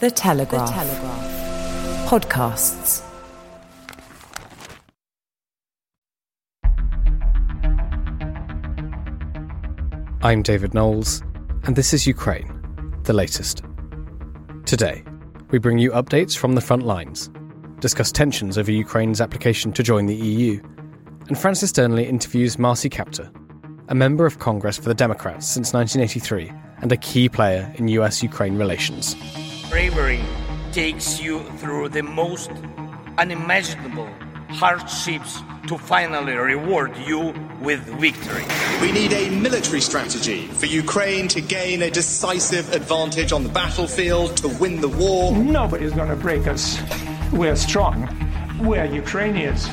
The Telegraph. The Telegraph. Podcasts. I'm David Knowles, and this is Ukraine, the latest. Today, we bring you updates from the front lines, discuss tensions over Ukraine's application to join the EU, and Francis Dearnley interviews Marcy Kaptur, a member of Congress for the Democrats since 1983 and a key player in US Ukraine relations. Bravery takes you through the most unimaginable hardships to finally reward you with victory. We need a military strategy for Ukraine to gain a decisive advantage on the battlefield, to win the war. Nobody's going to break us. We're strong. We're Ukrainians.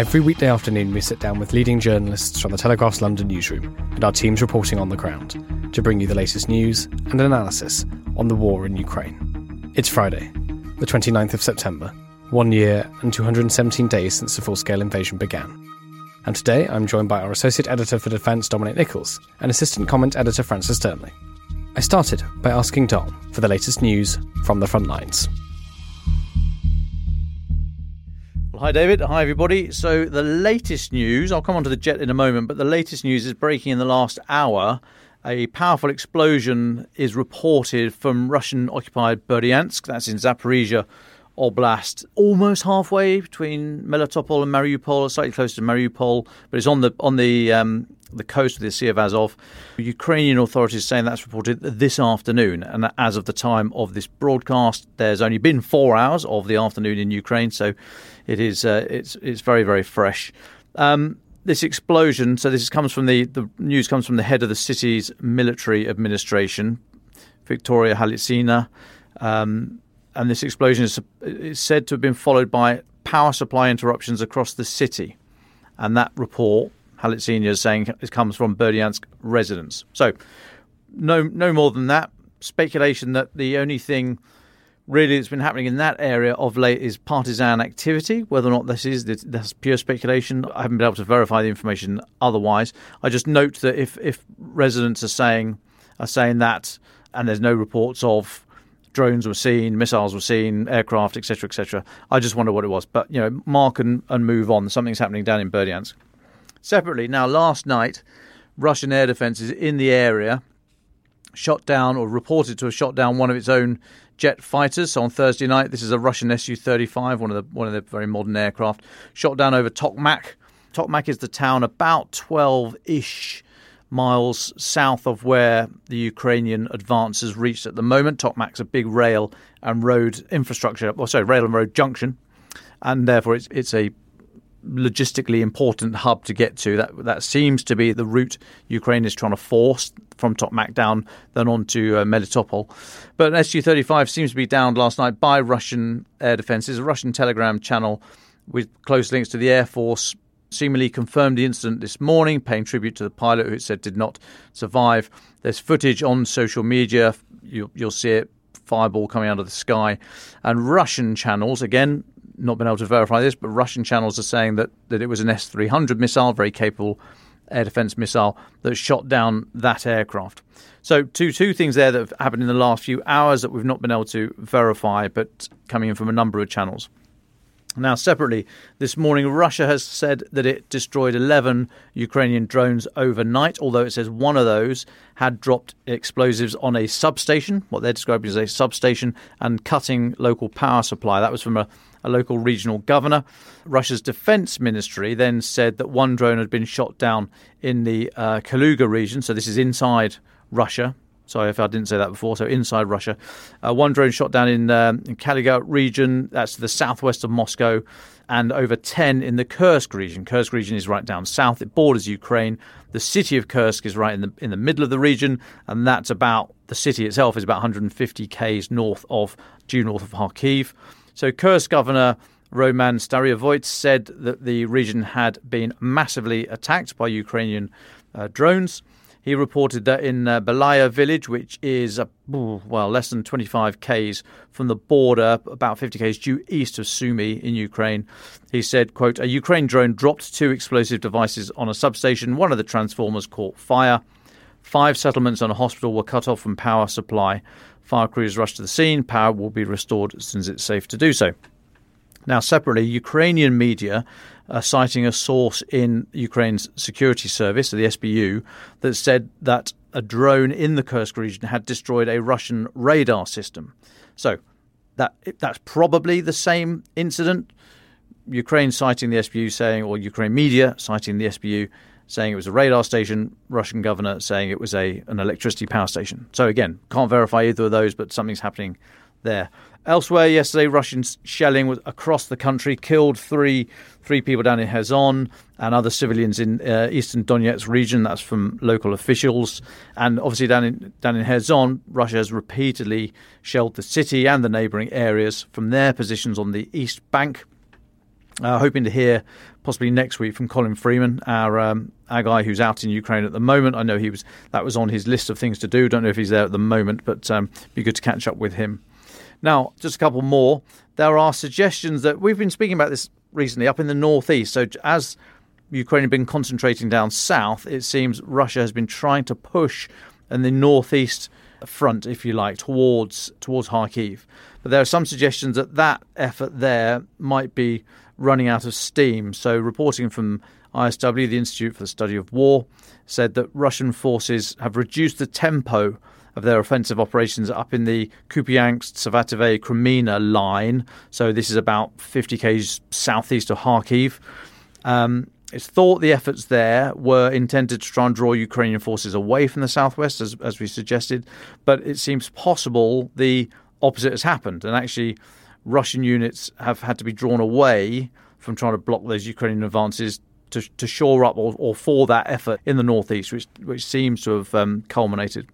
Every weekday afternoon, we sit down with leading journalists from the Telegraph's London newsroom and our teams reporting on the ground to bring you the latest news and analysis on the war in Ukraine. It's Friday, the 29th of September, one year and 217 days since the full scale invasion began. And today I'm joined by our Associate Editor for Defence, Dominic Nicholls, and Assistant Comment Editor, Francis Dearnley. I started by asking Dom for the latest news from the front lines. Hi, David. Hi, everybody. So, the latest news, I'll come on to the jet in a moment, but the latest news is breaking in the last hour. A powerful explosion is reported from Russian occupied Berdyansk, that's in Zaporizhia Oblast, almost halfway between Melitopol and Mariupol, slightly closer to Mariupol, but it's on the on the um, the coast of the Sea of Azov. Ukrainian authorities saying that's reported this afternoon, and as of the time of this broadcast, there's only been four hours of the afternoon in Ukraine, so it is uh, it's it's very very fresh. Um, this explosion. So this comes from the the news comes from the head of the city's military administration, Victoria Halytsina. Um, and this explosion is, is said to have been followed by power supply interruptions across the city. And that report, Halytsina is saying, it comes from Berdyansk residents. So, no, no more than that. Speculation that the only thing really that's been happening in that area of late is partisan activity. Whether or not this is that's pure speculation. I haven't been able to verify the information otherwise. I just note that if if residents are saying are saying that, and there's no reports of drones were seen, missiles were seen, aircraft, etc., etc. I just wonder what it was. But you know, mark and, and move on. Something's happening down in Berdyansk. Separately, now last night, Russian air defences in the area shot down or reported to have shot down one of its own jet fighters. So on Thursday night, this is a Russian Su-35, one of the one of the very modern aircraft, shot down over Tokmak. Tokmak is the town about 12-ish miles south of where the Ukrainian advance has reached at the moment. Tokmak's a big rail and road infrastructure, or sorry, rail and road junction, and therefore it's it's a logistically important hub to get to. That that seems to be the route Ukraine is trying to force from Tokmak down, then on to uh, Melitopol. But an Su-35 seems to be downed last night by Russian air defences. A Russian Telegram channel with close links to the Air Force seemingly confirmed the incident this morning, paying tribute to the pilot who it said did not survive. There's footage on social media. You'll, you'll see it, fireball coming out of the sky. And Russian channels, again, not been able to verify this, but Russian channels are saying that, that it was an S 300 missile, very capable air defense missile, that shot down that aircraft. So, two, two things there that have happened in the last few hours that we've not been able to verify, but coming in from a number of channels. Now, separately, this morning, Russia has said that it destroyed 11 Ukrainian drones overnight, although it says one of those had dropped explosives on a substation, what they're describing as a substation, and cutting local power supply. That was from a, a local regional governor. Russia's defense ministry then said that one drone had been shot down in the uh, Kaluga region, so this is inside Russia, Sorry if I didn't say that before. So inside Russia, uh, one drone shot down in, um, in Kaluga region. That's the southwest of Moscow, and over ten in the Kursk region. Kursk region is right down south. It borders Ukraine. The city of Kursk is right in the in the middle of the region, and that's about the city itself is about 150 k's north of due north of Kharkiv. So Kursk governor. Roman Starovoyts said that the region had been massively attacked by Ukrainian uh, drones. He reported that in uh, Belaya village, which is uh, well less than 25 k's from the border, about 50 k's due east of Sumy in Ukraine, he said, "quote A Ukraine drone dropped two explosive devices on a substation. One of the transformers caught fire. Five settlements and a hospital were cut off from power supply. Fire crews rushed to the scene. Power will be restored as soon as it's safe to do so." Now, separately, Ukrainian media uh, citing a source in Ukraine's security service, the SBU, that said that a drone in the Kursk region had destroyed a Russian radar system. So that that's probably the same incident. Ukraine citing the SBU saying, or Ukraine media citing the SBU saying it was a radar station, Russian governor saying it was a an electricity power station. So again, can't verify either of those, but something's happening there. Elsewhere, yesterday, Russian shelling was across the country killed three three people down in Kherson and other civilians in uh, eastern Donetsk region. That's from local officials. And obviously, down in down in Kherson, Russia has repeatedly shelled the city and the neighbouring areas from their positions on the east bank. Uh, hoping to hear possibly next week from Colin Freeman, our um, our guy who's out in Ukraine at the moment. I know he was that was on his list of things to do. Don't know if he's there at the moment, but um, be good to catch up with him. Now, just a couple more. There are suggestions that we've been speaking about this recently up in the northeast. So, as Ukraine has been concentrating down south, it seems Russia has been trying to push in the northeast front, if you like, towards towards Kharkiv. But there are some suggestions that that effort there might be running out of steam. So, reporting from ISW, the Institute for the Study of War, said that Russian forces have reduced the tempo of their offensive operations up in the Kupiansk, Svatovo, Kreminna line. So this is about 50 k's southeast of Kharkiv. Um, it's thought the efforts there were intended to try and draw Ukrainian forces away from the southwest, as, as we suggested, but it seems possible the opposite has happened, and actually, Russian units have had to be drawn away from trying to block those Ukrainian advances to, to shore up or, or for that effort in the northeast, which which seems to have um, culminated.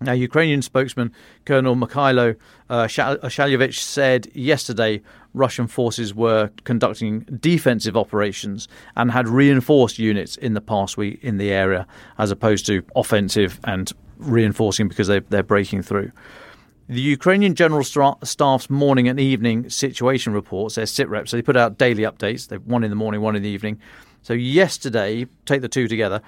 Now, Ukrainian spokesman Colonel Mikhailo uh, Shalyevich said yesterday Russian forces were conducting defensive operations and had reinforced units in the past week in the area, as opposed to offensive and reinforcing because they, they're breaking through. The Ukrainian General Staff's morning and evening situation reports, their sit reps, so they put out daily updates. They one in the morning, one in the evening. So yesterday, take the two together,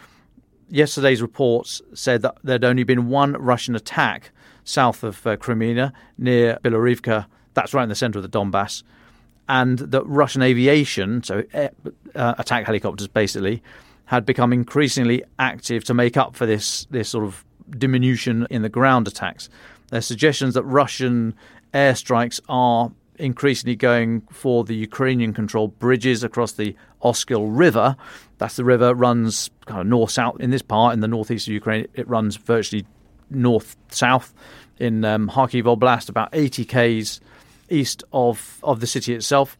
yesterday's reports said that there'd only been one Russian attack south of uh, Kreminna near Bilorivka. That's right in the center of the Donbass. And that Russian aviation, so uh, attack helicopters basically, had become increasingly active to make up for this, this sort of diminution in the ground attacks. There's suggestions that Russian airstrikes are increasingly going for the Ukrainian controlled bridges across the Oskil River. That's the river runs kind of north south in this part in the northeast of Ukraine. It runs virtually north south in um, Kharkiv Oblast, about 80 k's east of of the city itself.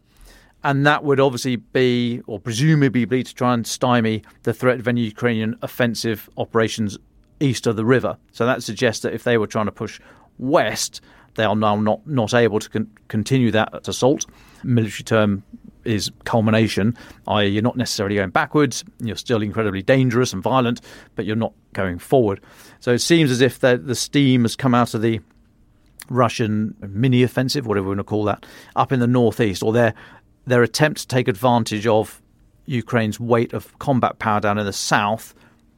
And that would obviously be, or presumably be, to try and stymie the threat of any Ukrainian offensive operations east of the river. So that suggests that if they were trying to push west, they are now not, not able to con- continue that assault. Military term is culmination, i.e., you're not necessarily going backwards, you're still incredibly dangerous and violent, but you're not going forward. So it seems as if the, the steam has come out of the Russian mini offensive, whatever we want to call that, up in the northeast, or their their attempt to take advantage of Ukraine's weight of combat power down in the south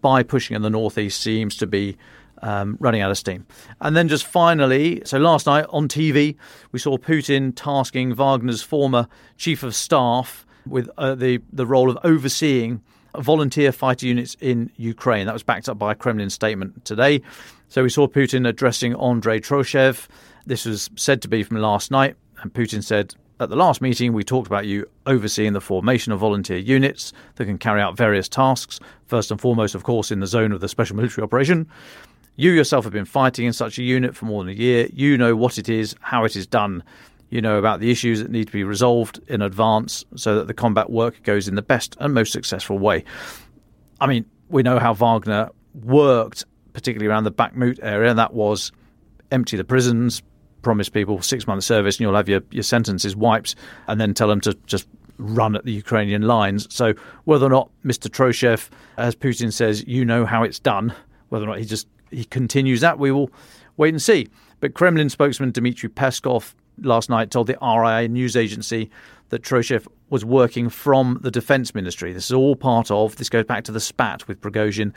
by pushing in the northeast seems to be um, running out of steam. And then just finally, so last night on TV, we saw Putin tasking Wagner's former chief of staff with uh, the, the role of overseeing volunteer fighter units in Ukraine. That was backed up by a Kremlin statement today. So we saw Putin addressing Andrei Troshev. This was said to be from last night. And Putin said, at the last meeting, we talked about you overseeing the formation of volunteer units that can carry out various tasks. First and foremost, of course, in the zone of the special military operation. You yourself have been fighting in such a unit for more than a year. You know what it is, how it is done. You know about the issues that need to be resolved in advance so that the combat work goes in the best and most successful way. I mean, we know how Wagner worked, particularly around the Bakhmut area, and that was empty the prisons, promise people six months service and you'll have your, your sentences wiped, and then tell them to just run at the Ukrainian lines. So whether or not Mr. Troshev, as Putin says, you know how it's done, whether or not he just he continues that, we will wait and see. But Kremlin spokesman Dmitry Peskov last night told the RIA news agency that Troshev was working from the defense ministry. This is all part of, this goes back to the spat with Prigozhin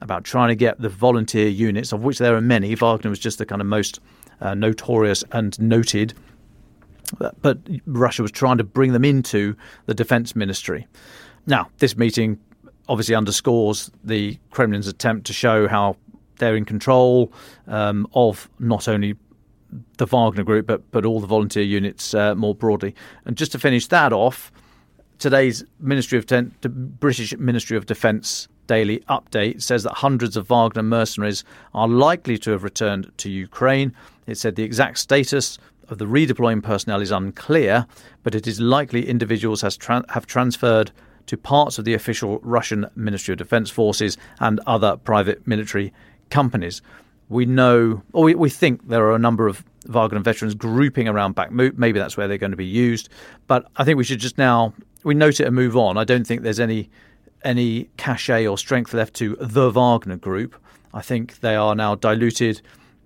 about trying to get the volunteer units, of which there are many. Wagner was just the kind of most uh, notorious and noted. But Russia was trying to bring them into the defense ministry. Now, this meeting obviously underscores the Kremlin's attempt to show how they're in control um, of not only the Wagner Group, but but all the volunteer units uh, more broadly. And just to finish that off, today's Ministry of Ten- British Ministry of Defence daily update says that hundreds of Wagner mercenaries are likely to have returned to Ukraine. It said the exact status of the redeploying personnel is unclear, but it is likely individuals tra- have transferred to parts of the official Russian Ministry of Defence forces and other private military companies. We know, or we, we think there are a number of Wagner veterans grouping around Bakhmut. Maybe that's where they're going to be used. But I think we should just now we note it and move on. I don't think there's any any cachet or strength left to the Wagner group. I think they are now diluted.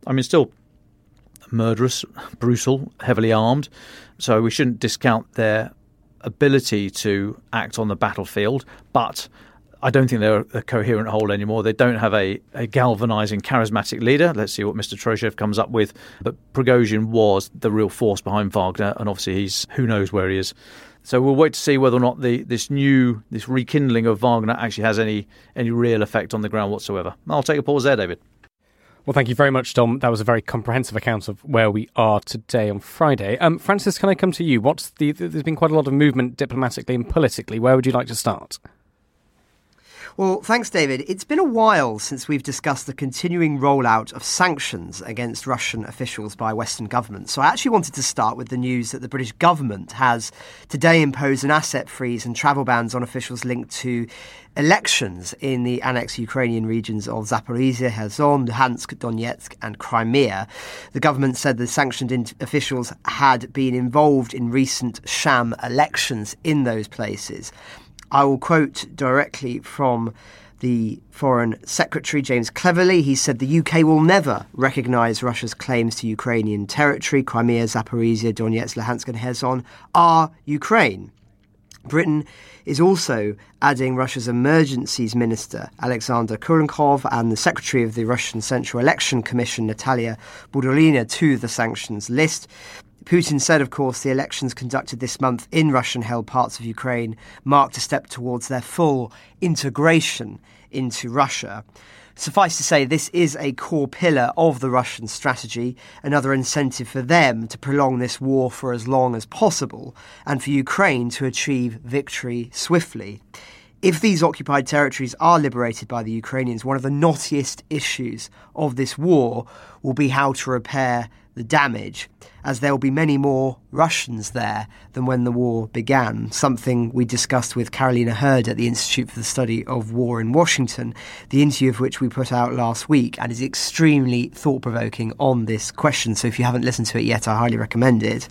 I mean, still murderous, brutal, heavily armed. So we shouldn't discount their ability to act on the battlefield. But I don't think they're a coherent whole anymore. They don't have a, a galvanizing, charismatic leader. Let's see what Mr. Troshev comes up with. But Prigozhin was the real force behind Wagner, and obviously he's who knows where he is. So we'll wait to see whether or not the this new this rekindling of Wagner actually has any any real effect on the ground whatsoever. I'll take a pause there, David. Well, thank you very much, Dom. That was a very comprehensive account of where we are today on Friday. Um, Francis, can I come to you? What's the? There's been quite a lot of movement diplomatically and politically. Where would you like to start? Well, thanks, David. It's been a while since we've discussed the continuing rollout of sanctions against Russian officials by Western governments. So I actually wanted to start with the news that the British government has today imposed an asset freeze and travel bans on officials linked to elections in the annexed Ukrainian regions of Zaporizhia, Kherson, Luhansk, Donetsk, and Crimea. The government said the sanctioned officials had been involved in recent sham elections in those places. I will quote directly from the Foreign Secretary James Cleverly. He said the UK will never recognise Russia's claims to Ukrainian territory. Crimea, Zaporizhia, Donetsk, Luhansk, and Kherson are Ukraine. Britain is also adding Russia's emergencies minister, Alexander Kurenkov, and the secretary of the Russian Central Election Commission, Natalia Budorina, to the sanctions list. Putin said, of course, the elections conducted this month in Russian held parts of Ukraine marked a step towards their full integration into Russia. Suffice to say, this is a core pillar of the Russian strategy, another incentive for them to prolong this war for as long as possible, and for Ukraine to achieve victory swiftly. If these occupied territories are liberated by the Ukrainians, one of the knottiest issues of this war will be how to repair the damage, as there will be many more Russians there than when the war began, something we discussed with Karolina Hird at the Institute for the Study of War in Washington, the interview of which we put out last week, and is extremely thought provoking on this question. So if you haven't listened to it yet, I highly recommend it.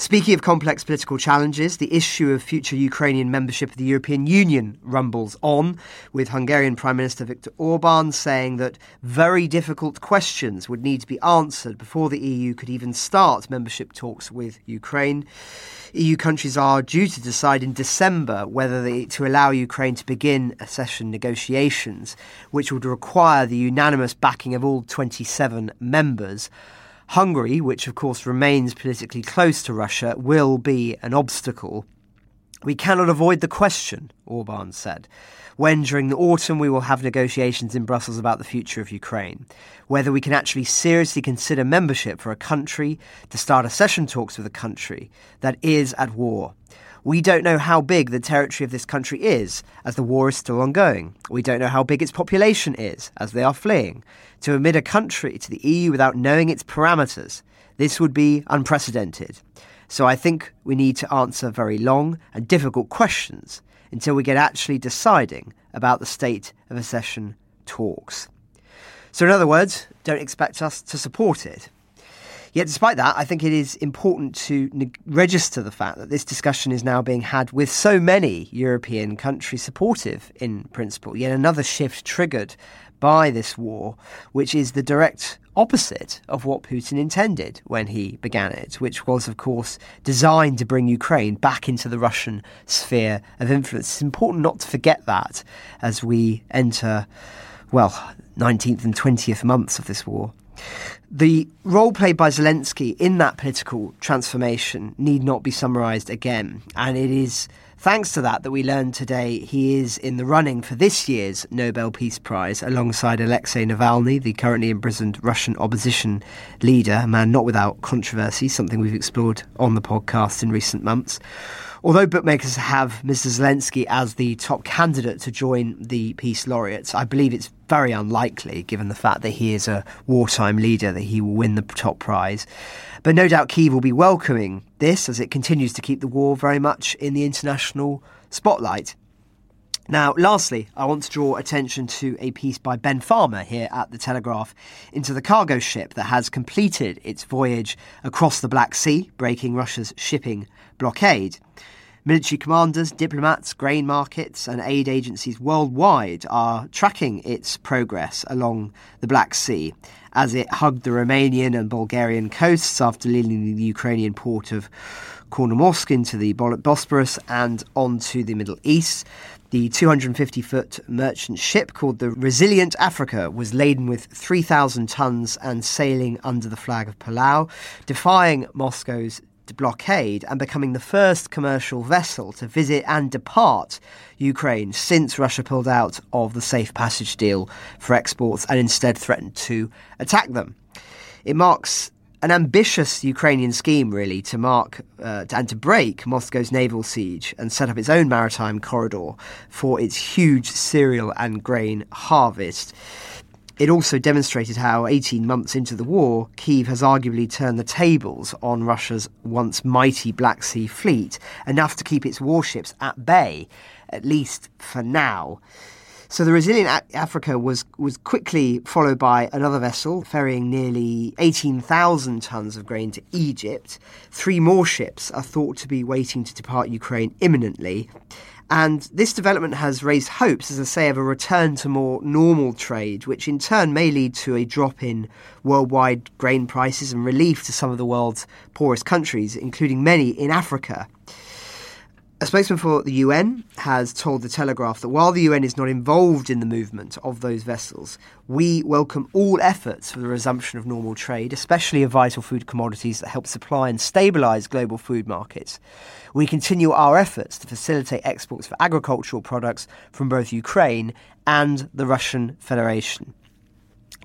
Speaking of complex political challenges, the issue of future Ukrainian membership of the European Union rumbles on, with Hungarian Prime Minister Viktor Orban saying that very difficult questions would need to be answered before the EU could even start membership talks with Ukraine. EU countries are due to decide in December whether they, to allow Ukraine to begin accession negotiations, which would require the unanimous backing of all 27 members. Hungary, which of course remains politically close to Russia, will be an obstacle. We cannot avoid the question, Orban said, when during the autumn we will have negotiations in Brussels about the future of Ukraine, whether we can actually seriously consider membership for a country to start accession talks with a country that is at war. We don't know how big the territory of this country is, as the war is still ongoing. We don't know how big its population is, as they are fleeing. To admit a country to the EU without knowing its parameters, this would be unprecedented. So I think we need to answer very long and difficult questions until we get actually deciding about the state of accession talks. So, in other words, don't expect us to support it. Yet, despite that, I think it is important to ne- register the fact that this discussion is now being had with so many European countries supportive in principle. Yet another shift triggered by this war, which is the direct opposite of what Putin intended when he began it, which was, of course, designed to bring Ukraine back into the Russian sphere of influence. It's important not to forget that as we enter, well, 19th and 20th months of this war. The role played by Zelensky in that political transformation need not be summarised again, and it is thanks to that that we learn today he is in the running for this year's Nobel Peace Prize alongside Alexei Navalny, the currently imprisoned Russian opposition leader, a man not without controversy, something we've explored on the podcast in recent months. Although bookmakers have Mr. Zelensky as the top candidate to join the Peace Laureates, I believe it's very unlikely, given the fact that he is a wartime leader, that he will win the top prize. But no doubt Kiev will be welcoming this as it continues to keep the war very much in the international spotlight. Now, lastly, I want to draw attention to a piece by Ben Farmer here at The Telegraph into the cargo ship that has completed its voyage across the Black Sea, breaking Russia's shipping blockade. Military commanders, diplomats, grain markets, and aid agencies worldwide are tracking its progress along the Black Sea as it hugged the Romanian and Bulgarian coasts after leaving the Ukrainian port of Chornomorsk into the Bosporus and onto the Middle East. The 250 foot merchant ship called the Resilient Africa was laden with 3,000 tons and sailing under the flag of Palau, defying Moscow's blockade and becoming the first commercial vessel to visit and depart Ukraine since Russia pulled out of the safe passage deal for exports and instead threatened to attack them. It marks an ambitious Ukrainian scheme, really, to mark uh, and to break Moscow's naval siege and set up its own maritime corridor for its huge cereal and grain harvest. It also demonstrated how, 18 months into the war, Kiev has arguably turned the tables on Russia's once mighty Black Sea fleet, enough to keep its warships at bay, at least for now. So the Resilient Africa was was quickly followed by another vessel ferrying nearly 18,000 tons of grain to Egypt. Three more ships are thought to be waiting to depart Ukraine imminently. And this development has raised hopes, as I say, of a return to more normal trade, which in turn may lead to a drop in worldwide grain prices and relief to some of the world's poorest countries, including many in Africa. A spokesman for the UN has told The Telegraph that while the UN is not involved in the movement of those vessels, we welcome all efforts for the resumption of normal trade, especially of vital food commodities that help supply and stabilise global food markets. We continue our efforts to facilitate exports for agricultural products from both Ukraine and the Russian Federation.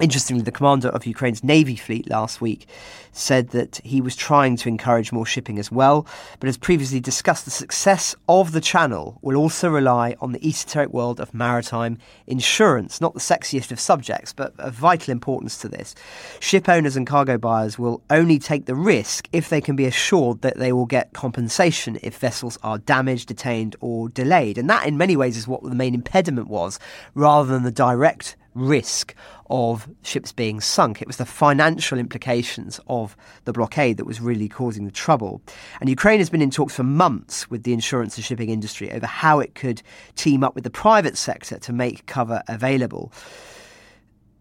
Interestingly, the commander of Ukraine's Navy fleet last week said that he was trying to encourage more shipping as well, but as previously discussed, the success of the channel will also rely on the esoteric world of maritime insurance, not the sexiest of subjects, but of vital importance to this. Ship owners and cargo buyers will only take the risk if they can be assured that they will get compensation if vessels are damaged, detained, or delayed. And that, in many ways, is what the main impediment was, rather than the direct risk of ships being sunk. It was the financial implications of the blockade that was really causing the trouble. And Ukraine has been in talks for months with the insurance and shipping industry over how it could team up with the private sector to make cover available.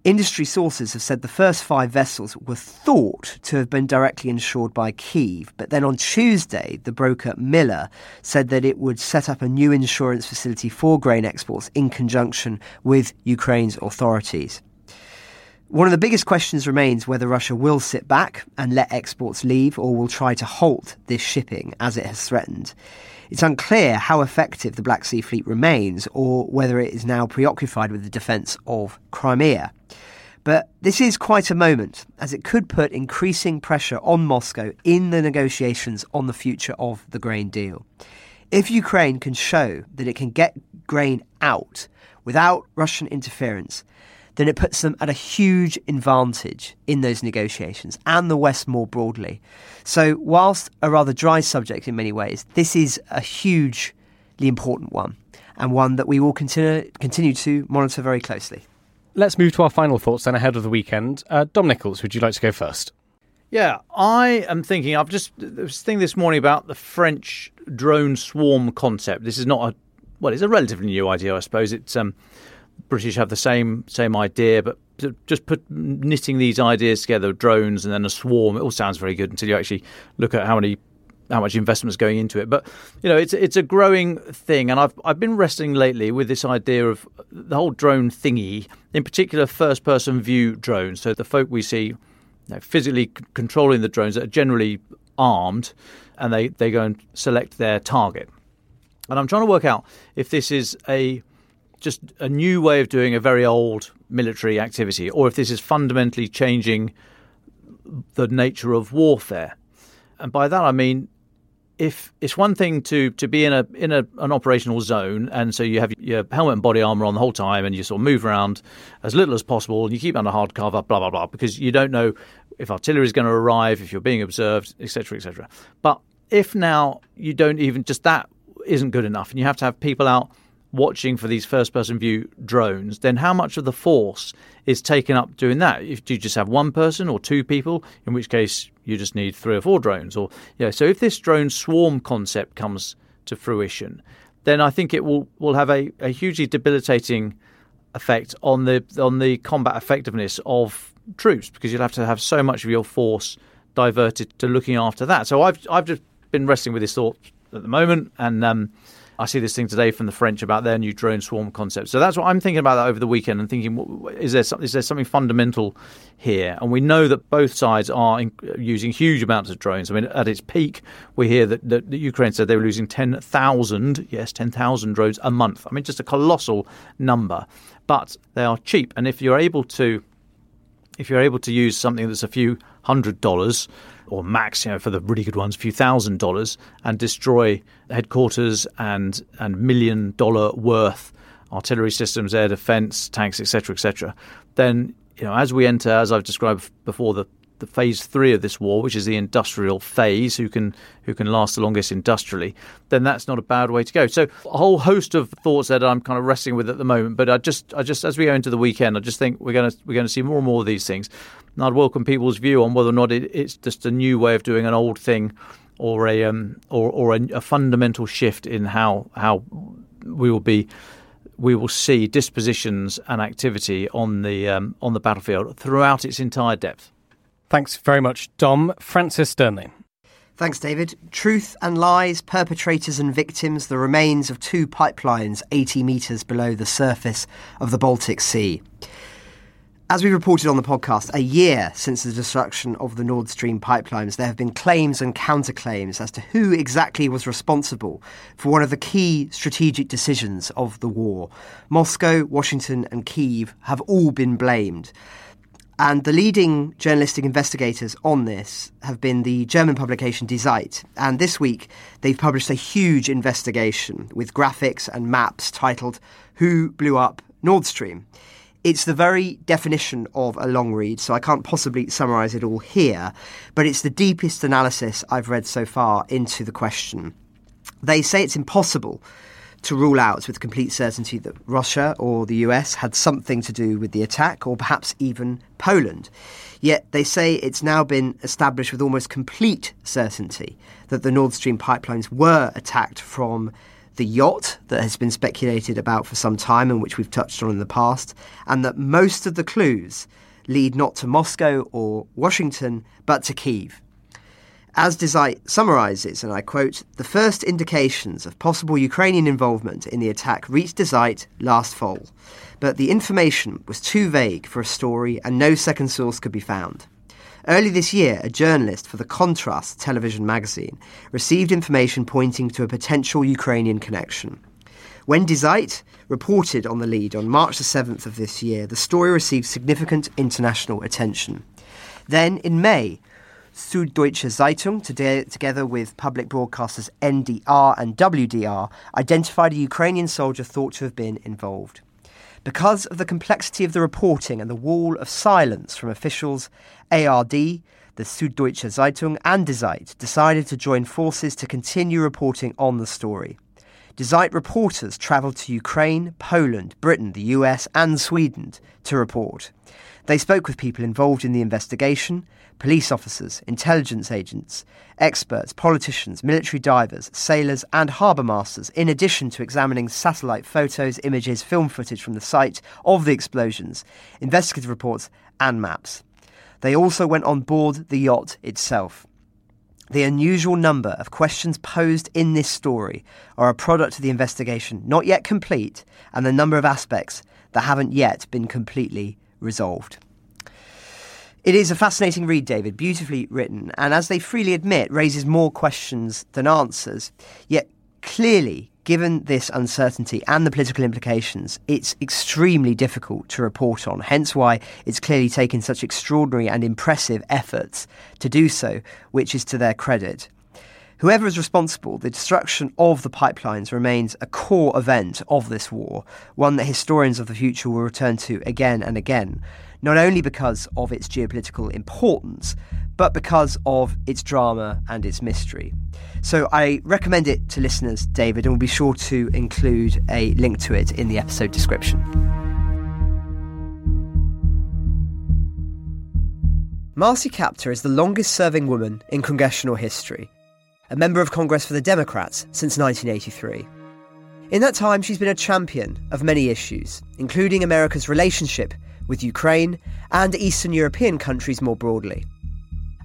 Industry sources have said the first five vessels were thought to have been directly insured by Kiev, but then on Tuesday, the broker Miller said that it would set up a new insurance facility for grain exports in conjunction with Ukraine's authorities. One of the biggest questions remains whether Russia will sit back and let exports leave or will try to halt this shipping as it has threatened. It's unclear how effective the Black Sea Fleet remains or whether it is now preoccupied with the defence of Crimea. But this is quite a moment, as it could put increasing pressure on Moscow in the negotiations on the future of the grain deal. If Ukraine can show that it can get grain out without Russian interference, then it puts them at a huge advantage in those negotiations and the West more broadly. So, whilst a rather dry subject in many ways, this is a hugely important one and one that we will continue, continue to monitor very closely. Let's move to our final thoughts then ahead of the weekend. Uh, Dom Nicholls, would you like to go first? Yeah, I am thinking. I've just was thinking this morning about the French drone swarm concept. This is not a well, it's a relatively new idea, I suppose. It's um, British have the same same idea, but just put knitting these ideas together, drones and then a swarm. It all sounds very good until you actually look at how many how much investment is going into it. But you know, it's it's a growing thing, and I've I've been wrestling lately with this idea of the whole drone thingy, in particular, first person view drones. So the folk we see you know, physically controlling the drones that are generally armed, and they they go and select their target. And I'm trying to work out if this is a just a new way of doing a very old military activity, or if this is fundamentally changing the nature of warfare. And by that I mean if it's one thing to to be in a in a, an operational zone, and so you have your helmet and body armor on the whole time, and you sort of move around as little as possible, and you keep under hard cover, blah blah blah, because you don't know if artillery is going to arrive, if you're being observed, etc. etc. But if now you don't even just that isn't good enough, and you have to have people out watching for these first person view drones, then how much of the force is taken up doing that? If do you just have one person or two people, in which case you just need three or four drones, or yeah. So if this drone swarm concept comes to fruition, then I think it will will have a, a hugely debilitating effect on the on the combat effectiveness of troops because you'll have to have so much of your force diverted to looking after that. So I've I've just been wrestling with this thought at the moment, and um, I see this thing today from the French about their new drone swarm concept. So that's what I'm thinking about that over the weekend and thinking, is there, some, is there something fundamental here? And we know that both sides are in, using huge amounts of drones. I mean, at its peak, we hear that, that, that Ukraine said they were losing 10,000, yes, 10,000 drones a month. I mean, just a colossal number. But they are cheap. And if you're able to if you're able to use something that's a few hundred dollars or max, you know, for the really good ones, a few thousand dollars, and destroy headquarters and and million dollar worth artillery systems, air defense, tanks, etc., etc., then you know, as we enter, as I've described before, the the phase three of this war, which is the industrial phase, who can who can last the longest industrially, then that's not a bad way to go. So a whole host of thoughts that I'm kind of wrestling with at the moment. But I just I just as we go into the weekend, I just think we're going to we're going to see more and more of these things. And I'd welcome people's view on whether or not it, it's just a new way of doing an old thing, or a um, or or a, a fundamental shift in how how we will be we will see dispositions and activity on the um, on the battlefield throughout its entire depth. Thanks very much, Dom. Francis Dearnley. Thanks, David. Truth and lies, perpetrators and victims, the remains of two pipelines 80 metres below the surface of the Baltic Sea. As we reported on the podcast, a year since the destruction of the Nord Stream pipelines, there have been claims and counterclaims as to who exactly was responsible for one of the key strategic decisions of the war. Moscow, Washington, and Kiev have all been blamed. And the leading journalistic investigators on this have been the German publication Die Zeit. And this week, they've published a huge investigation with graphics and maps titled Who Blew Up Nord Stream? It's the very definition of a long read, so I can't possibly summarise it all here, but it's the deepest analysis I've read so far into the question. They say it's impossible to rule out with complete certainty that Russia or the US had something to do with the attack, or perhaps even Poland. Yet they say it's now been established with almost complete certainty that the Nord Stream pipelines were attacked from the yacht that has been speculated about for some time and which we've touched on in the past, and that most of the clues lead not to Moscow or Washington, but to Kiev. As Die summarises, and I quote, the first indications of possible Ukrainian involvement in the attack reached Die last fall, but the information was too vague for a story and no second source could be found. Early this year, a journalist for the Contrast television magazine received information pointing to a potential Ukrainian connection. When Die reported on the lead on March the 7th of this year, the story received significant international attention. Then, in May, Süddeutsche Zeitung, today, together with public broadcasters NDR and WDR, identified a Ukrainian soldier thought to have been involved. Because of the complexity of the reporting and the wall of silence from officials, ARD, the Süddeutsche Zeitung, and Die decided to join forces to continue reporting on the story. Die reporters travelled to Ukraine, Poland, Britain, the US, and Sweden to report. They spoke with people involved in the investigation police officers, intelligence agents, experts, politicians, military divers, sailors, and harbour masters, in addition to examining satellite photos, images, film footage from the site of the explosions, investigative reports, and maps. They also went on board the yacht itself. The unusual number of questions posed in this story are a product of the investigation not yet complete and the number of aspects that haven't yet been completely resolved. It is a fascinating read, David, beautifully written, and as they freely admit, raises more questions than answers. Yet clearly, given this uncertainty and the political implications, it's extremely difficult to report on, hence why it's clearly taken such extraordinary and impressive efforts to do so, which is to their credit. Whoever is responsible, the destruction of the pipelines remains a core event of this war, one that historians of the future will return to again and again not only because of its geopolitical importance, but because of its drama and its mystery. So I recommend it to listeners, David, and we'll be sure to include a link to it in the episode description. Marcy Kaptur is the longest serving woman in congressional history, a member of Congress for the Democrats since 1983. In that time, she's been a champion of many issues, including America's relationship with Ukraine and Eastern European countries more broadly.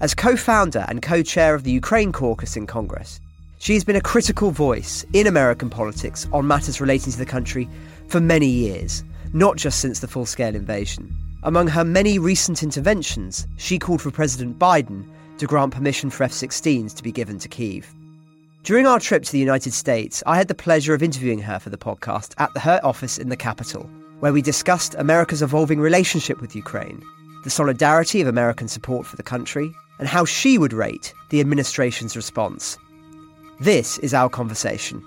As co founder and co chair of the Ukraine caucus in Congress, she has been a critical voice in American politics on matters relating to the country for many years, not just since the full scale invasion. Among her many recent interventions, she called for President Biden to grant permission for F 16s to be given to Kiev. During our trip to the United States, I had the pleasure of interviewing her for the podcast at her office in the capital, where we discussed America's evolving relationship with Ukraine, the solidarity of American support for the country, and how she would rate the administration's response. This is our conversation.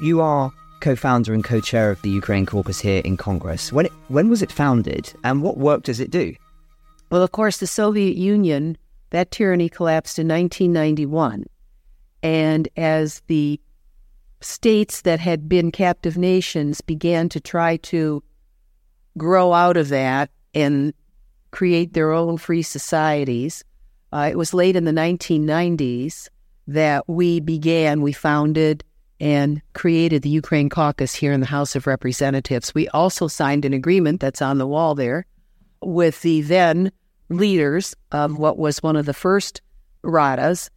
You are co-founder and co-chair of the Ukraine caucus here in Congress. When it, when was it founded and what work does it do? Well, of course, the Soviet Union, that tyranny collapsed in 1991. And as the states that had been captive nations began to try to grow out of that and create their own free societies. Uh, it was late in the 1990s that we began, we founded and created the Ukraine caucus here in the House of Representatives. We also signed an agreement that's on the wall there with the then leaders of what was one of the first Radas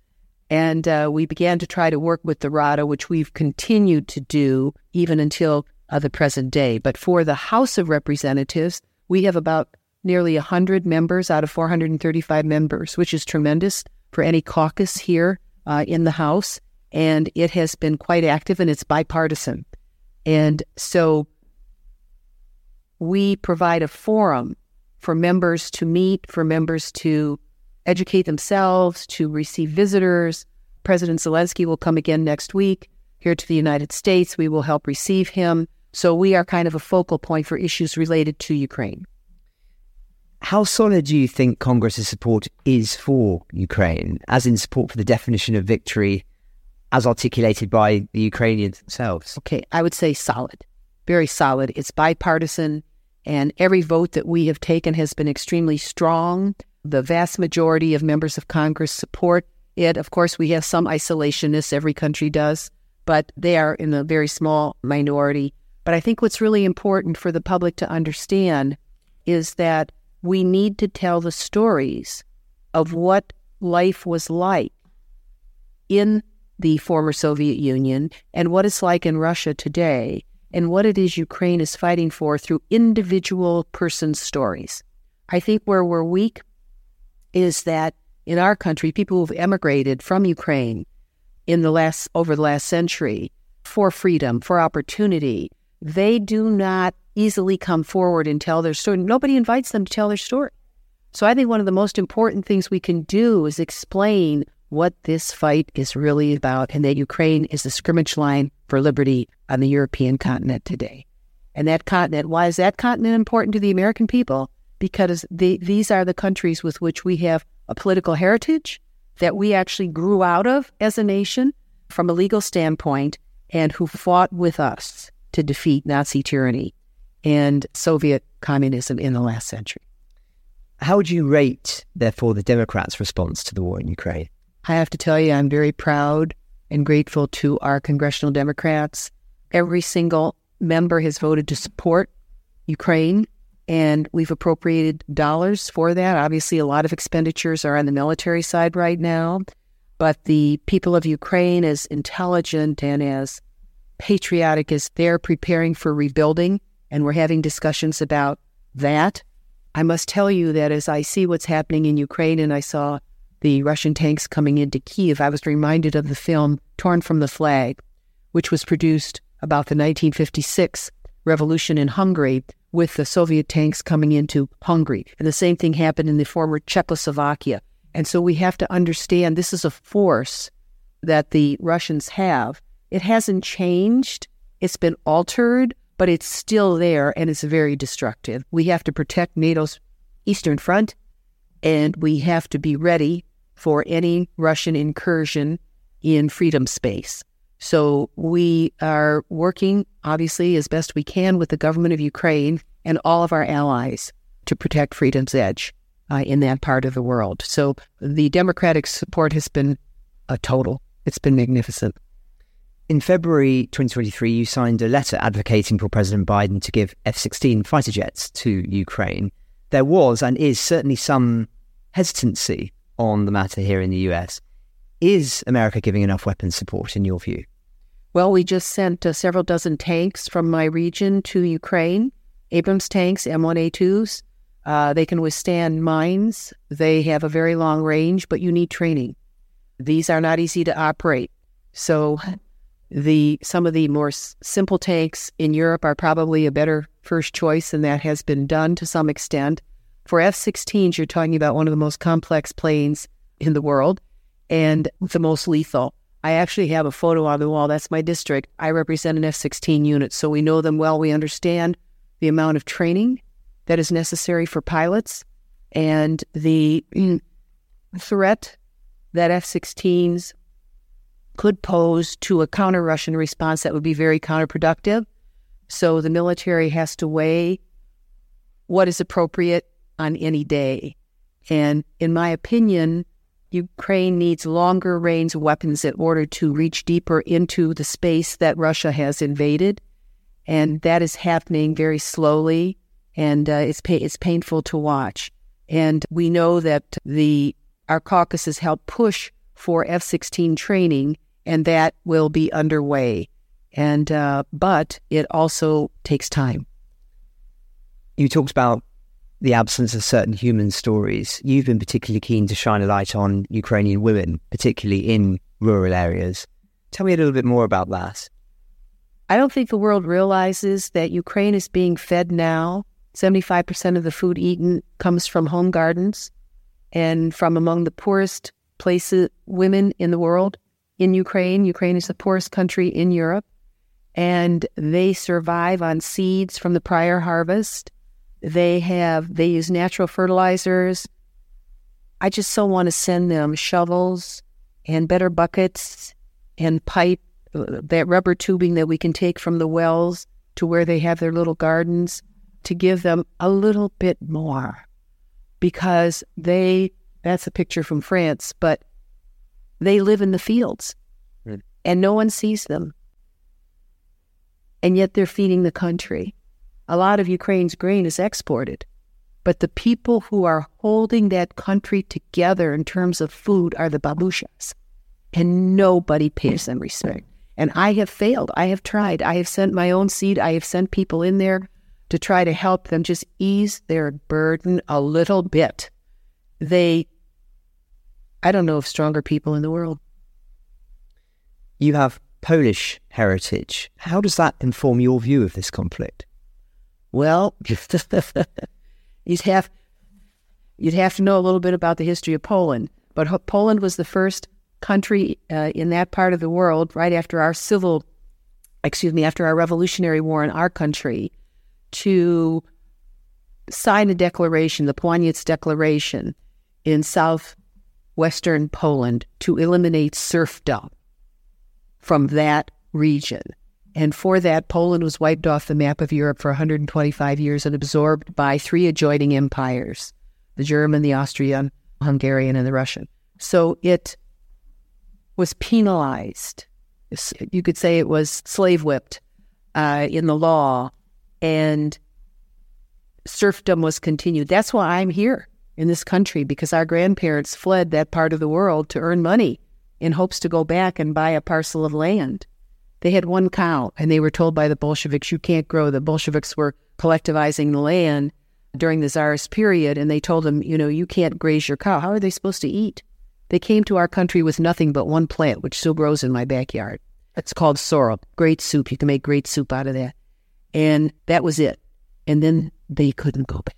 and uh, we began to try to work with the RADA, which we've continued to do even until uh, the present day. But for the House of Representatives, we have about nearly 100 members out of 435 members, which is tremendous for any caucus here uh, in the House. And it has been quite active and it's bipartisan. And so we provide a forum for members to meet, for members to educate themselves, to receive visitors. President Zelensky will come again next week here to the United States. We will help receive him. So we are kind of a focal point for issues related to Ukraine. How solid do you think Congress's support is for Ukraine, as in support for the definition of victory as articulated by the Ukrainians themselves? Okay, I would say solid, very solid. It's bipartisan, and every vote that we have taken has been extremely strong. The vast majority of members of Congress support it. Of course, we have some isolationists, every country does, but they are in a very small minority. But I think what's really important for the public to understand is that we need to tell the stories of what life was like in the former Soviet Union and what it's like in Russia today and what it is Ukraine is fighting for through individual person stories. I think where we're weak is that in our country, people who've emigrated from Ukraine in the last over the last century for freedom, for opportunity, they do not easily come forward and tell their story. Nobody invites them to tell their story. So I think one of the most important things we can do is explain what this fight is really about and that Ukraine is the scrimmage line for liberty on the European continent today. And that continent, why is that continent important to the American people? Because the, these are the countries with which we have a political heritage that we actually grew out of as a nation from a legal standpoint and who fought with us to defeat Nazi tyranny and Soviet communism in the last century. How would you rate, therefore, the Democrats' response to the war in Ukraine? I have to tell you, I'm very proud and grateful to our congressional Democrats. Every single member has voted to support Ukraine, and we've appropriated dollars for that. Obviously, a lot of expenditures are on the military side right now, but the people of Ukraine, as intelligent and as patriotic as they're preparing for rebuilding, and we're having discussions about that. I must tell you that as I see what's happening in Ukraine and I saw the Russian tanks coming into Kiev, I was reminded of the film Torn from the Flag, which was produced about the 1956 revolution in Hungary with the Soviet tanks coming into Hungary. And the same thing happened in the former Czechoslovakia. And so we have to understand this is a force that the Russians have. It hasn't changed, it's been altered, but it's still there and it's very destructive. We have to protect NATO's Eastern Front and we have to be ready for any Russian incursion in freedom space. So we are working, obviously, as best we can with the government of Ukraine and all of our allies to protect freedom's edge uh, in that part of the world. So the Democratic support has been a total. It's been magnificent. In February 2023, you signed a letter advocating for President Biden to give F 16 fighter jets to Ukraine. There was and is certainly some hesitancy on the matter here in the US. Is America giving enough weapons support in your view? Well, we just sent uh, several dozen tanks from my region to Ukraine. Abrams tanks, M1A2s. Uh, they can withstand mines. They have a very long range, but you need training. These are not easy to operate. So, the some of the more simple tanks in Europe are probably a better first choice, and that has been done to some extent. For F 16s, you're talking about one of the most complex planes in the world and the most lethal. I actually have a photo on the wall. That's my district. I represent an F 16 unit, so we know them well. We understand the amount of training that is necessary for pilots and the mm, threat that F 16s could pose to a counter Russian response that would be very counterproductive. So the military has to weigh what is appropriate on any day. And in my opinion, Ukraine needs longer range weapons in order to reach deeper into the space that Russia has invaded. And that is happening very slowly, and uh, it's, pa- it's painful to watch. And we know that the our caucus has helped push for F 16 training, and that will be underway. And uh, but it also takes time. You talked about the absence of certain human stories, you've been particularly keen to shine a light on Ukrainian women, particularly in rural areas. Tell me a little bit more about that. I don't think the world realizes that Ukraine is being fed now. 75% of the food eaten comes from home gardens and from among the poorest places, women in the world. In Ukraine, Ukraine is the poorest country in Europe, and they survive on seeds from the prior harvest they have they use natural fertilizers. I just so want to send them shovels and better buckets and pipe, uh, that rubber tubing that we can take from the wells to where they have their little gardens, to give them a little bit more because they, that's a picture from France, but they live in the fields and no one sees them. And yet they're feeding the country. A lot of Ukraine's grain is exported, but the people who are holding that country together in terms of food are the babushas, and nobody pays them respect. And I have failed. I have tried. I have sent my own seed. I have sent people in there to try to help them just ease their burden a little bit. They, I don't know of stronger people in the world. You have Polish heritage. How does that inform your view of this conflict? Well, you'd have you'd have to know a little bit about the history of Poland. But Poland was the first country uh, in that part of the world right after our civil, excuse me, after our Revolutionary War in our country, to sign a declaration, the Połaniec Declaration, in southwestern Poland to eliminate serfdom from that region. And for that, Poland was wiped off the map of Europe for 125 years and absorbed by three adjoining empires the German, the Austrian, Hungarian, and the Russian. So it was penalized. You could say it was slave whipped uh, in the law, and serfdom was continued. That's why I'm here in this country because our grandparents fled that part of the world to earn money in hopes to go back and buy a parcel of land. They had one cow, and they were told by the Bolsheviks, you can't grow. The Bolsheviks were collectivizing the land during the Tsarist period, and they told them, you know, you can't graze your cow. How are they supposed to eat? They came to our country with nothing but one plant, which still grows in my backyard. It's called sorrel. Great soup. You can make great soup out of that. And that was it. And then they couldn't go back.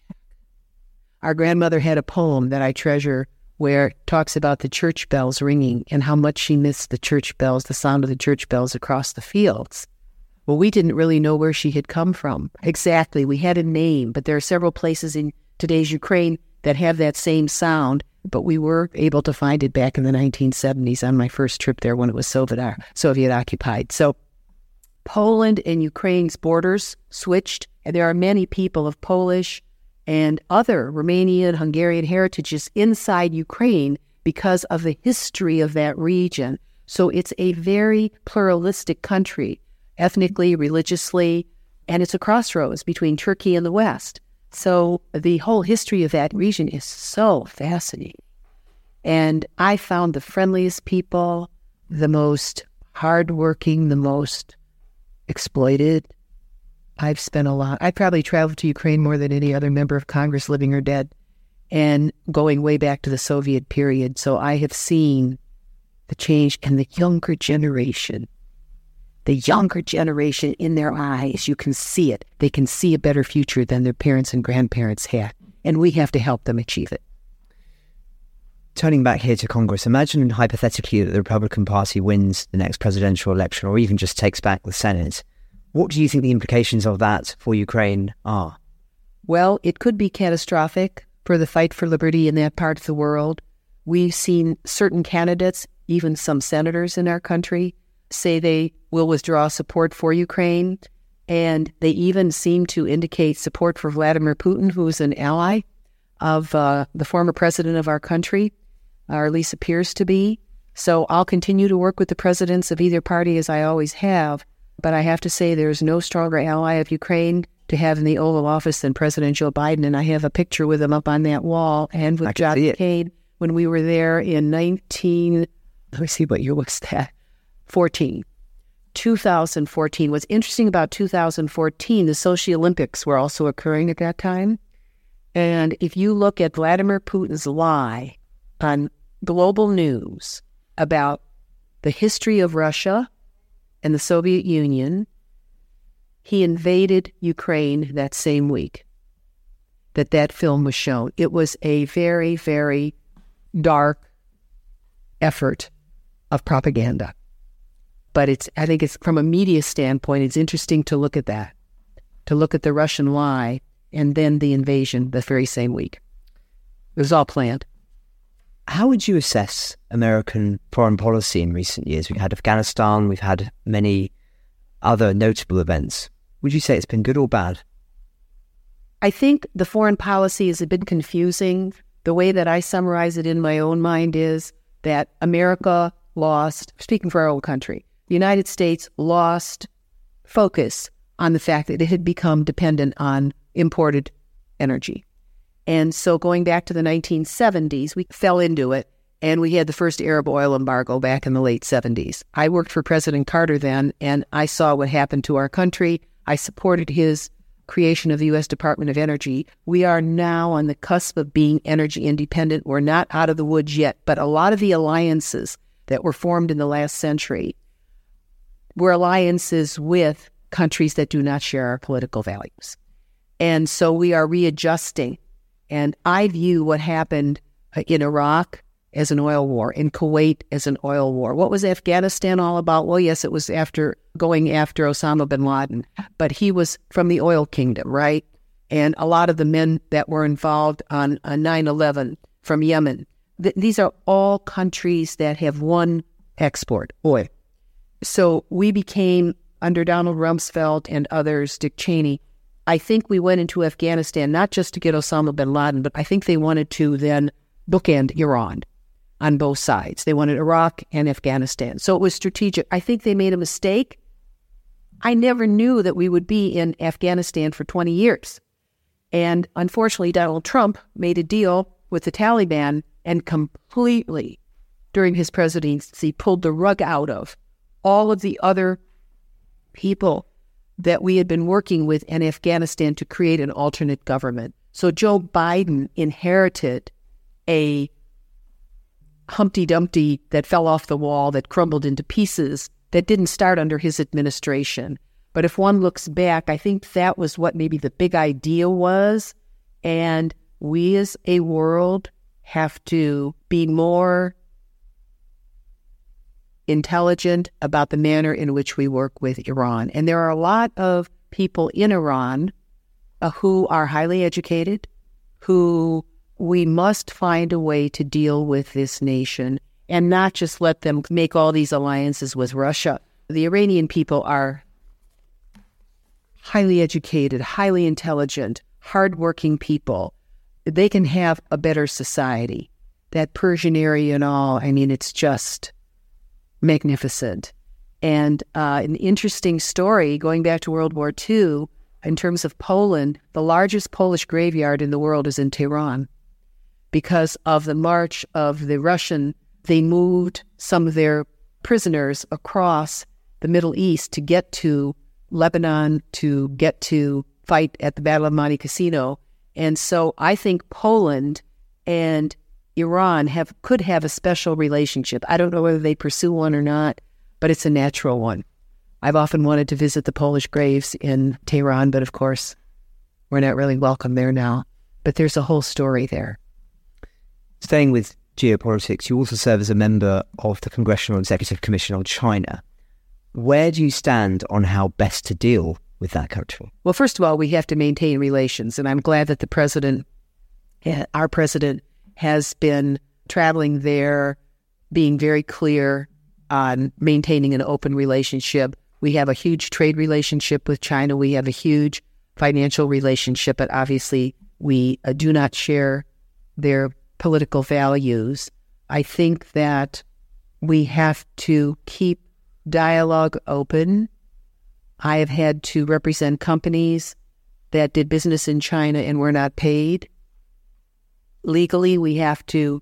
Our grandmother had a poem that I treasure where it talks about the church bells ringing and how much she missed the church bells, the sound of the church bells across the fields. Well, we didn't really know where she had come from. Exactly. We had a name, but there are several places in today's Ukraine that have that same sound, but we were able to find it back in the 1970s on my first trip there when it was Soviet, uh, Soviet occupied. So Poland and Ukraine's borders switched, and there are many people of Polish and other Romanian, Hungarian heritages inside Ukraine because of the history of that region. So it's a very pluralistic country, ethnically, religiously, and it's a crossroads between Turkey and the West. So the whole history of that region is so fascinating. And I found the friendliest people, the most hardworking, the most exploited. I've spent a lot. I probably traveled to Ukraine more than any other member of Congress, living or dead, and going way back to the Soviet period. So I have seen the change and the younger generation. The younger generation in their eyes, you can see it. They can see a better future than their parents and grandparents had. And we have to help them achieve it. Turning back here to Congress, imagine hypothetically that the Republican Party wins the next presidential election or even just takes back the Senate. What do you think the implications of that for Ukraine are? Well, it could be catastrophic for the fight for liberty in that part of the world. We've seen certain candidates, even some senators in our country, say they will withdraw support for Ukraine. And they even seem to indicate support for Vladimir Putin, who is an ally of uh, the former president of our country, or at least appears to be. So I'll continue to work with the presidents of either party as I always have. But I have to say, there's no stronger ally of Ukraine to have in the Oval Office than President Joe Biden. And I have a picture with him up on that wall and with John McCain when we were there in 19, let me see, what year was that? 14. 2014. What's interesting about 2014, the Sochi Olympics were also occurring at that time. And if you look at Vladimir Putin's lie on global news about the history of Russia and the Soviet Union, he invaded Ukraine that same week that that film was shown. It was a very, very dark effort of propaganda. But it's I think it's from a media standpoint, it's interesting to look at that, to look at the Russian lie and then the invasion the very same week. It was all planned. How would you assess American foreign policy in recent years? We've had Afghanistan, we've had many other notable events. Would you say it's been good or bad? I think the foreign policy has been confusing. The way that I summarize it in my own mind is that America lost, speaking for our own country, the United States lost focus on the fact that it had become dependent on imported energy. And so going back to the 1970s, we fell into it and we had the first Arab oil embargo back in the late 70s. I worked for President Carter then and I saw what happened to our country. I supported his creation of the U.S. Department of Energy. We are now on the cusp of being energy independent. We're not out of the woods yet, but a lot of the alliances that were formed in the last century were alliances with countries that do not share our political values. And so we are readjusting and I view what happened uh, in Iraq as an oil war, in Kuwait as an oil war. What was Afghanistan all about? Well, yes, it was after going after Osama bin Laden, but he was from the oil kingdom, right? And a lot of the men that were involved on 9 11 from Yemen, th- these are all countries that have one export, oil. So we became, under Donald Rumsfeld and others, Dick Cheney, I think we went into Afghanistan not just to get Osama bin Laden, but I think they wanted to then bookend Iran on both sides. They wanted Iraq and Afghanistan. So it was strategic. I think they made a mistake. I never knew that we would be in Afghanistan for 20 years. And unfortunately, Donald Trump made a deal with the Taliban and completely, during his presidency, pulled the rug out of all of the other people that we had been working with in Afghanistan to create an alternate government. So Joe Biden inherited a Humpty Dumpty that fell off the wall, that crumbled into pieces, that didn't start under his administration. But if one looks back, I think that was what maybe the big idea was. And we as a world have to be more intelligent about the manner in which we work with Iran. And there are a lot of people in Iran uh, who are highly educated, who we must find a way to deal with this nation and not just let them make all these alliances with Russia. The Iranian people are highly educated, highly intelligent, hardworking people. They can have a better society. That Persian area and all, I mean, it's just magnificent. And uh, an interesting story going back to World War II, in terms of Poland, the largest Polish graveyard in the world is in Tehran. Because of the march of the Russian, they moved some of their prisoners across the Middle East to get to Lebanon, to get to fight at the Battle of Monte Cassino. And so I think Poland and Iran have could have a special relationship. I don't know whether they pursue one or not, but it's a natural one. I've often wanted to visit the Polish graves in Tehran, but of course, we're not really welcome there now. But there's a whole story there. Staying with geopolitics, you also serve as a member of the Congressional Executive Commission on China. Where do you stand on how best to deal with that country? Well, first of all, we have to maintain relations, and I'm glad that the president, eh, our president, has been traveling there, being very clear on maintaining an open relationship. We have a huge trade relationship with China. We have a huge financial relationship, but obviously we uh, do not share their political values. I think that we have to keep dialogue open. I have had to represent companies that did business in China and were not paid legally, we have to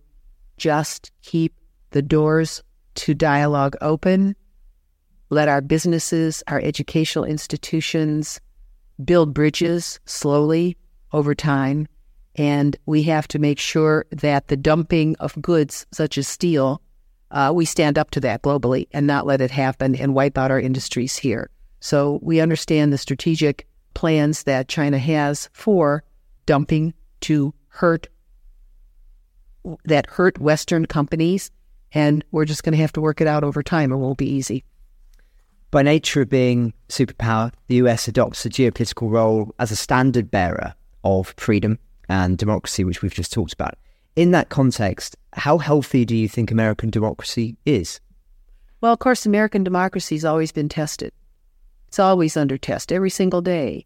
just keep the doors to dialogue open, let our businesses, our educational institutions build bridges slowly over time. And we have to make sure that the dumping of goods such as steel, uh, we stand up to that globally and not let it happen and wipe out our industries here. So we understand the strategic plans that China has for dumping to hurt that hurt Western companies, and we're just going to have to work it out over time. It won't be easy. By nature of being superpower, the US adopts a geopolitical role as a standard bearer of freedom and democracy, which we've just talked about. In that context, how healthy do you think American democracy is? Well, of course, American democracy has always been tested. It's always under test every single day.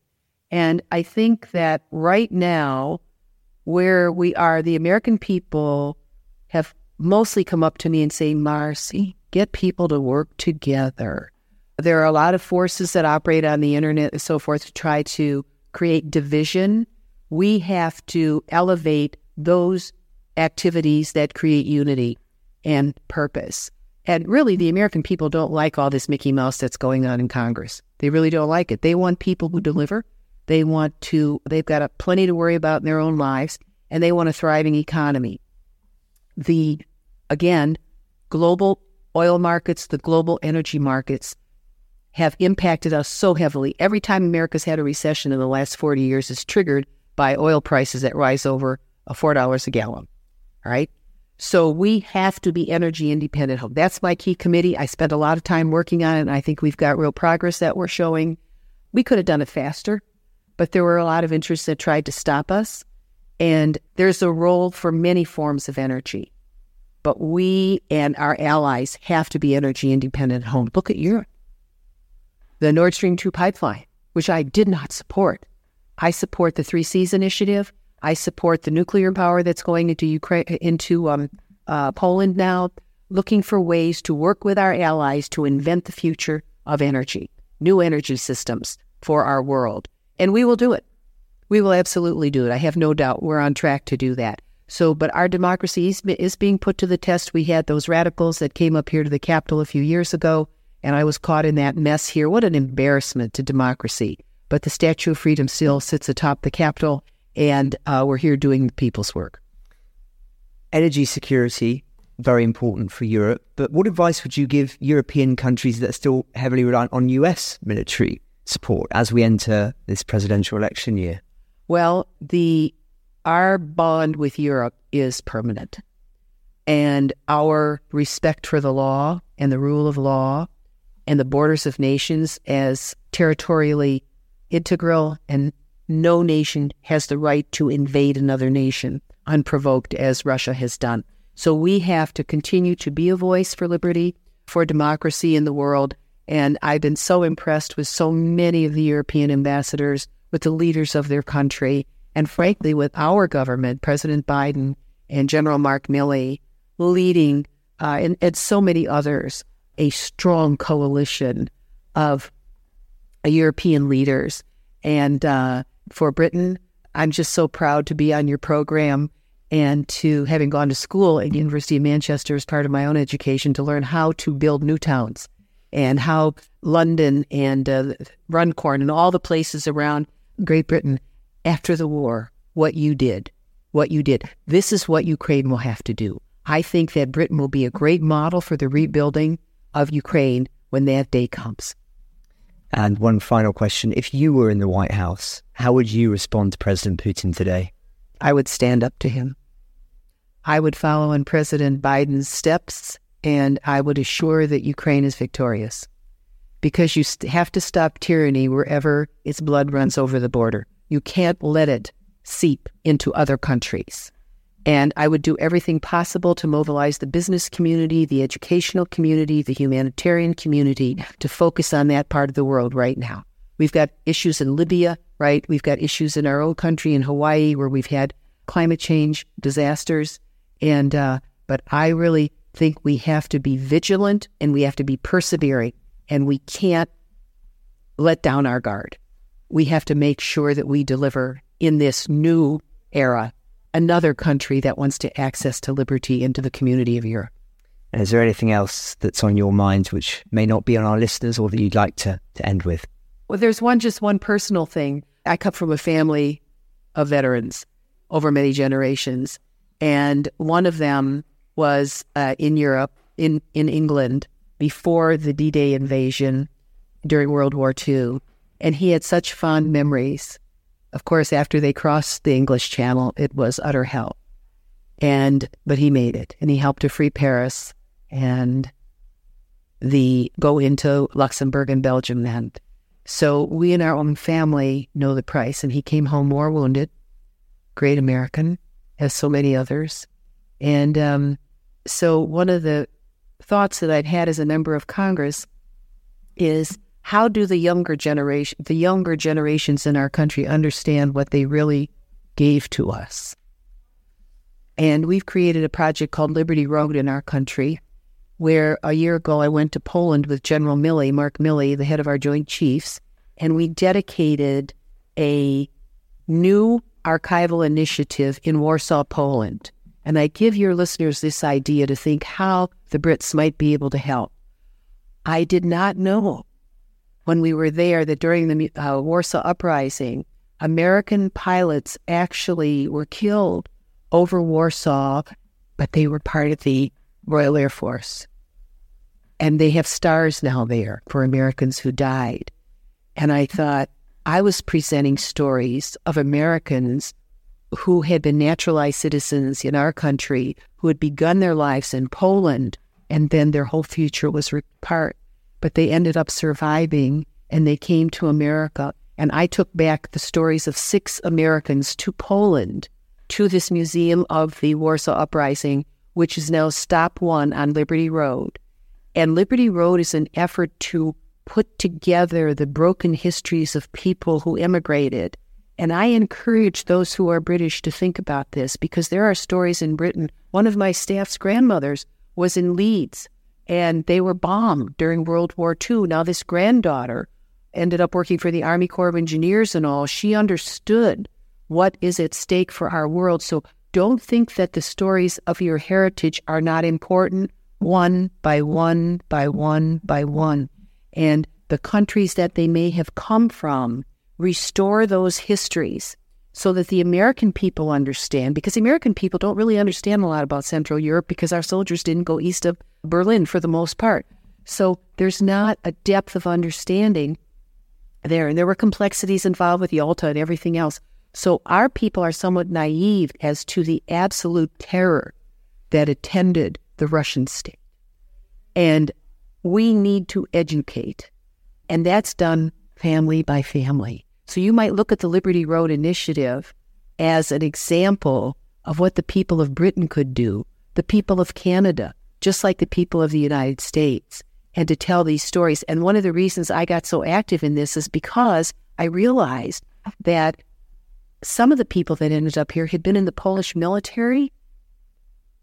And I think that right now, where we are, the American people have mostly come up to me and say, Marcy, get people to work together. There are a lot of forces that operate on the internet and so forth to try to create division. We have to elevate those activities that create unity and purpose. And really, the American people don't like all this Mickey Mouse that's going on in Congress. They really don't like it. They want people who deliver. They want to, they've got a, plenty to worry about in their own lives, and they want a thriving economy. The, again, global oil markets, the global energy markets have impacted us so heavily. Every time America's had a recession in the last 40 years is triggered by oil prices that rise over $4 a gallon. All right. So we have to be energy independent. That's my key committee. I spent a lot of time working on it, and I think we've got real progress that we're showing. We could have done it faster, but there were a lot of interests that tried to stop us. And there's a role for many forms of energy. But we and our allies have to be energy independent at home. Look at Europe. The Nord Stream 2 pipeline, which I did not support. I support the Three Seas Initiative. I support the nuclear power that's going into Ukraine, into um, uh, Poland now, looking for ways to work with our allies to invent the future of energy, new energy systems for our world. And we will do it. We will absolutely do it. I have no doubt we're on track to do that. So, but our democracy is, is being put to the test. We had those radicals that came up here to the Capitol a few years ago, and I was caught in that mess here. What an embarrassment to democracy. But the Statue of Freedom still sits atop the Capitol, and uh, we're here doing the people's work. Energy security, very important for Europe. But what advice would you give European countries that are still heavily reliant on US military support as we enter this presidential election year? Well, the our bond with Europe is permanent. And our respect for the law and the rule of law and the borders of nations as territorially integral and no nation has the right to invade another nation unprovoked as Russia has done. So we have to continue to be a voice for liberty, for democracy in the world. And I've been so impressed with so many of the European ambassadors, with the leaders of their country, and frankly, with our government, President Biden and General Mark Milley leading, uh, and, and so many others, a strong coalition of European leaders. And uh, for Britain. I'm just so proud to be on your program and to having gone to school at University of Manchester as part of my own education to learn how to build new towns and how London and uh, Runcorn and all the places around Great Britain after the war, what you did, what you did. This is what Ukraine will have to do. I think that Britain will be a great model for the rebuilding of Ukraine when that day comes. And one final question. If you were in the White House, how would you respond to President Putin today? I would stand up to him. I would follow in President Biden's steps and I would assure that Ukraine is victorious because you have to stop tyranny wherever its blood runs over the border. You can't let it seep into other countries. And I would do everything possible to mobilize the business community, the educational community, the humanitarian community to focus on that part of the world right now. We've got issues in Libya, right? We've got issues in our own country in Hawaii where we've had climate change disasters. And, uh, but I really think we have to be vigilant and we have to be persevering and we can't let down our guard. We have to make sure that we deliver in this new era another country that wants to access to liberty into the community of Europe. And is there anything else that's on your mind which may not be on our listeners or that you'd like to, to end with? Well, there's one just one personal thing. I come from a family of veterans over many generations, and one of them was uh, in Europe, in, in England, before the D Day invasion during World War II. And he had such fond memories of course, after they crossed the English Channel, it was utter hell. And but he made it, and he helped to free Paris and the go into Luxembourg and Belgium then. So we in our own family know the price. And he came home war wounded, great American, as so many others. And um, so, one of the thoughts that I've had as a member of Congress is how do the younger generation, the younger generations in our country, understand what they really gave to us? And we've created a project called Liberty Road in our country, where a year ago I went to Poland with General Milley, Mark Milley, the head of our Joint Chiefs, and we dedicated a new archival initiative in Warsaw, Poland. And I give your listeners this idea to think how the Brits might be able to help. I did not know when we were there that during the uh, Warsaw Uprising, American pilots actually were killed over Warsaw, but they were part of the Royal Air Force. And they have stars now there for Americans who died. And I thought I was presenting stories of Americans who had been naturalized citizens in our country, who had begun their lives in Poland, and then their whole future was ripped apart. But they ended up surviving and they came to America. And I took back the stories of six Americans to Poland, to this Museum of the Warsaw Uprising, which is now Stop One on Liberty Road. And Liberty Road is an effort to put together the broken histories of people who immigrated. And I encourage those who are British to think about this because there are stories in Britain. One of my staff's grandmothers was in Leeds and they were bombed during World War II. Now, this granddaughter ended up working for the Army Corps of Engineers and all. She understood what is at stake for our world. So don't think that the stories of your heritage are not important one by one by one by one. And the countries that they may have come from, restore those histories so that the American people understand, because the American people don't really understand a lot about Central Europe because our soldiers didn't go east of Berlin for the most part. So there's not a depth of understanding there. And there were complexities involved with Yalta and everything else. So our people are somewhat naive as to the absolute terror that attended the Russian state. And we need to educate. And that's done family by family. So you might look at the Liberty Road Initiative as an example of what the people of Britain could do, the people of Canada, just like the people of the United States and to tell these stories. And one of the reasons I got so active in this is because I realized that some of the people that ended up here had been in the Polish military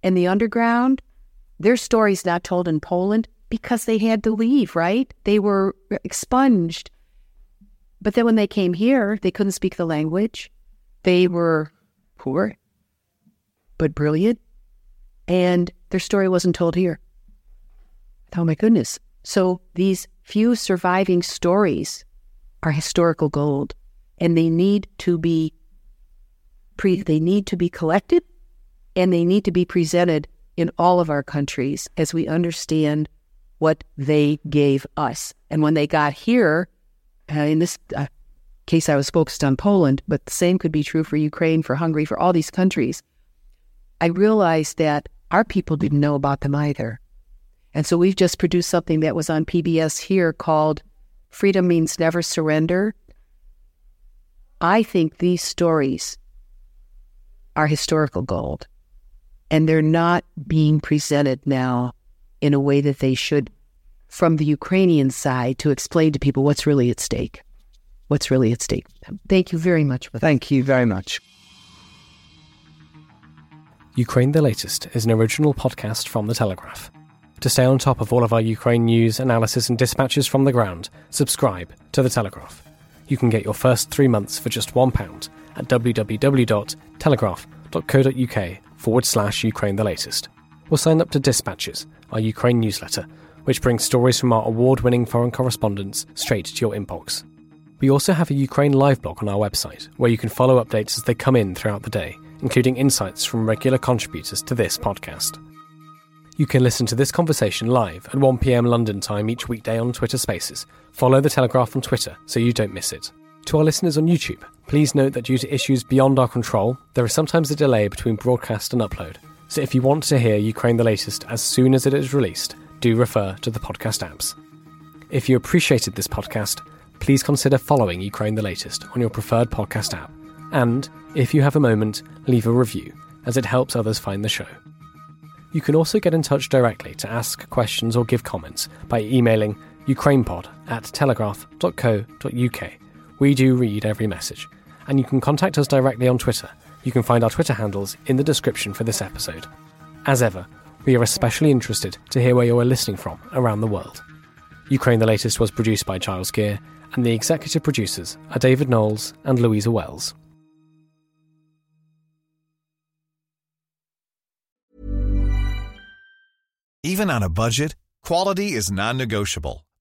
and the underground. Their stories not told in Poland because they had to leave, right? They were expunged. But then when they came here, they couldn't speak the language. They were poor, but brilliant. And their story wasn't told here. Oh my goodness. So these few surviving stories are historical gold and they need to be pre- they need to be collected and they need to be presented in all of our countries as we understand what they gave us. And when they got here, uh, in this uh, case, I was focused on Poland, but the same could be true for Ukraine, for Hungary, for all these countries. I realized that our people didn't know about them either. And so we've just produced something that was on PBS here called Freedom Means Never Surrender. I think these stories are historical gold, and they're not being presented now in a way that they should from the Ukrainian side to explain to people what's really at stake. What's really at stake. Thank you very much. Thank you very much. Ukraine the Latest is an original podcast from The Telegraph. To stay on top of all of our Ukraine news, analysis, and dispatches from the ground, subscribe to The Telegraph. You can get your first three months for just £1 at www.telegraph.co.uk forward slash Ukraine the latest. Or sign up to Dispatches, our Ukraine newsletter, which brings stories from our award winning foreign correspondents straight to your inbox. We also have a Ukraine live blog on our website, where you can follow updates as they come in throughout the day, including insights from regular contributors to this podcast. You can listen to this conversation live at 1pm London time each weekday on Twitter Spaces. Follow The Telegraph on Twitter so you don't miss it. To our listeners on YouTube, please note that due to issues beyond our control, there is sometimes a delay between broadcast and upload. So if you want to hear Ukraine the latest as soon as it is released, do refer to the podcast apps. If you appreciated this podcast, please consider following Ukraine the latest on your preferred podcast app. And, if you have a moment, leave a review, as it helps others find the show. You can also get in touch directly to ask questions or give comments by emailing ukrainepod at telegraph.co.uk. We do read every message. And you can contact us directly on Twitter. You can find our Twitter handles in the description for this episode. As ever, we are especially interested to hear where you are listening from around the world. Ukraine the Latest was produced by Giles Gear, and the executive producers are David Knowles and Louisa Wells. Even on a budget, quality is non-negotiable.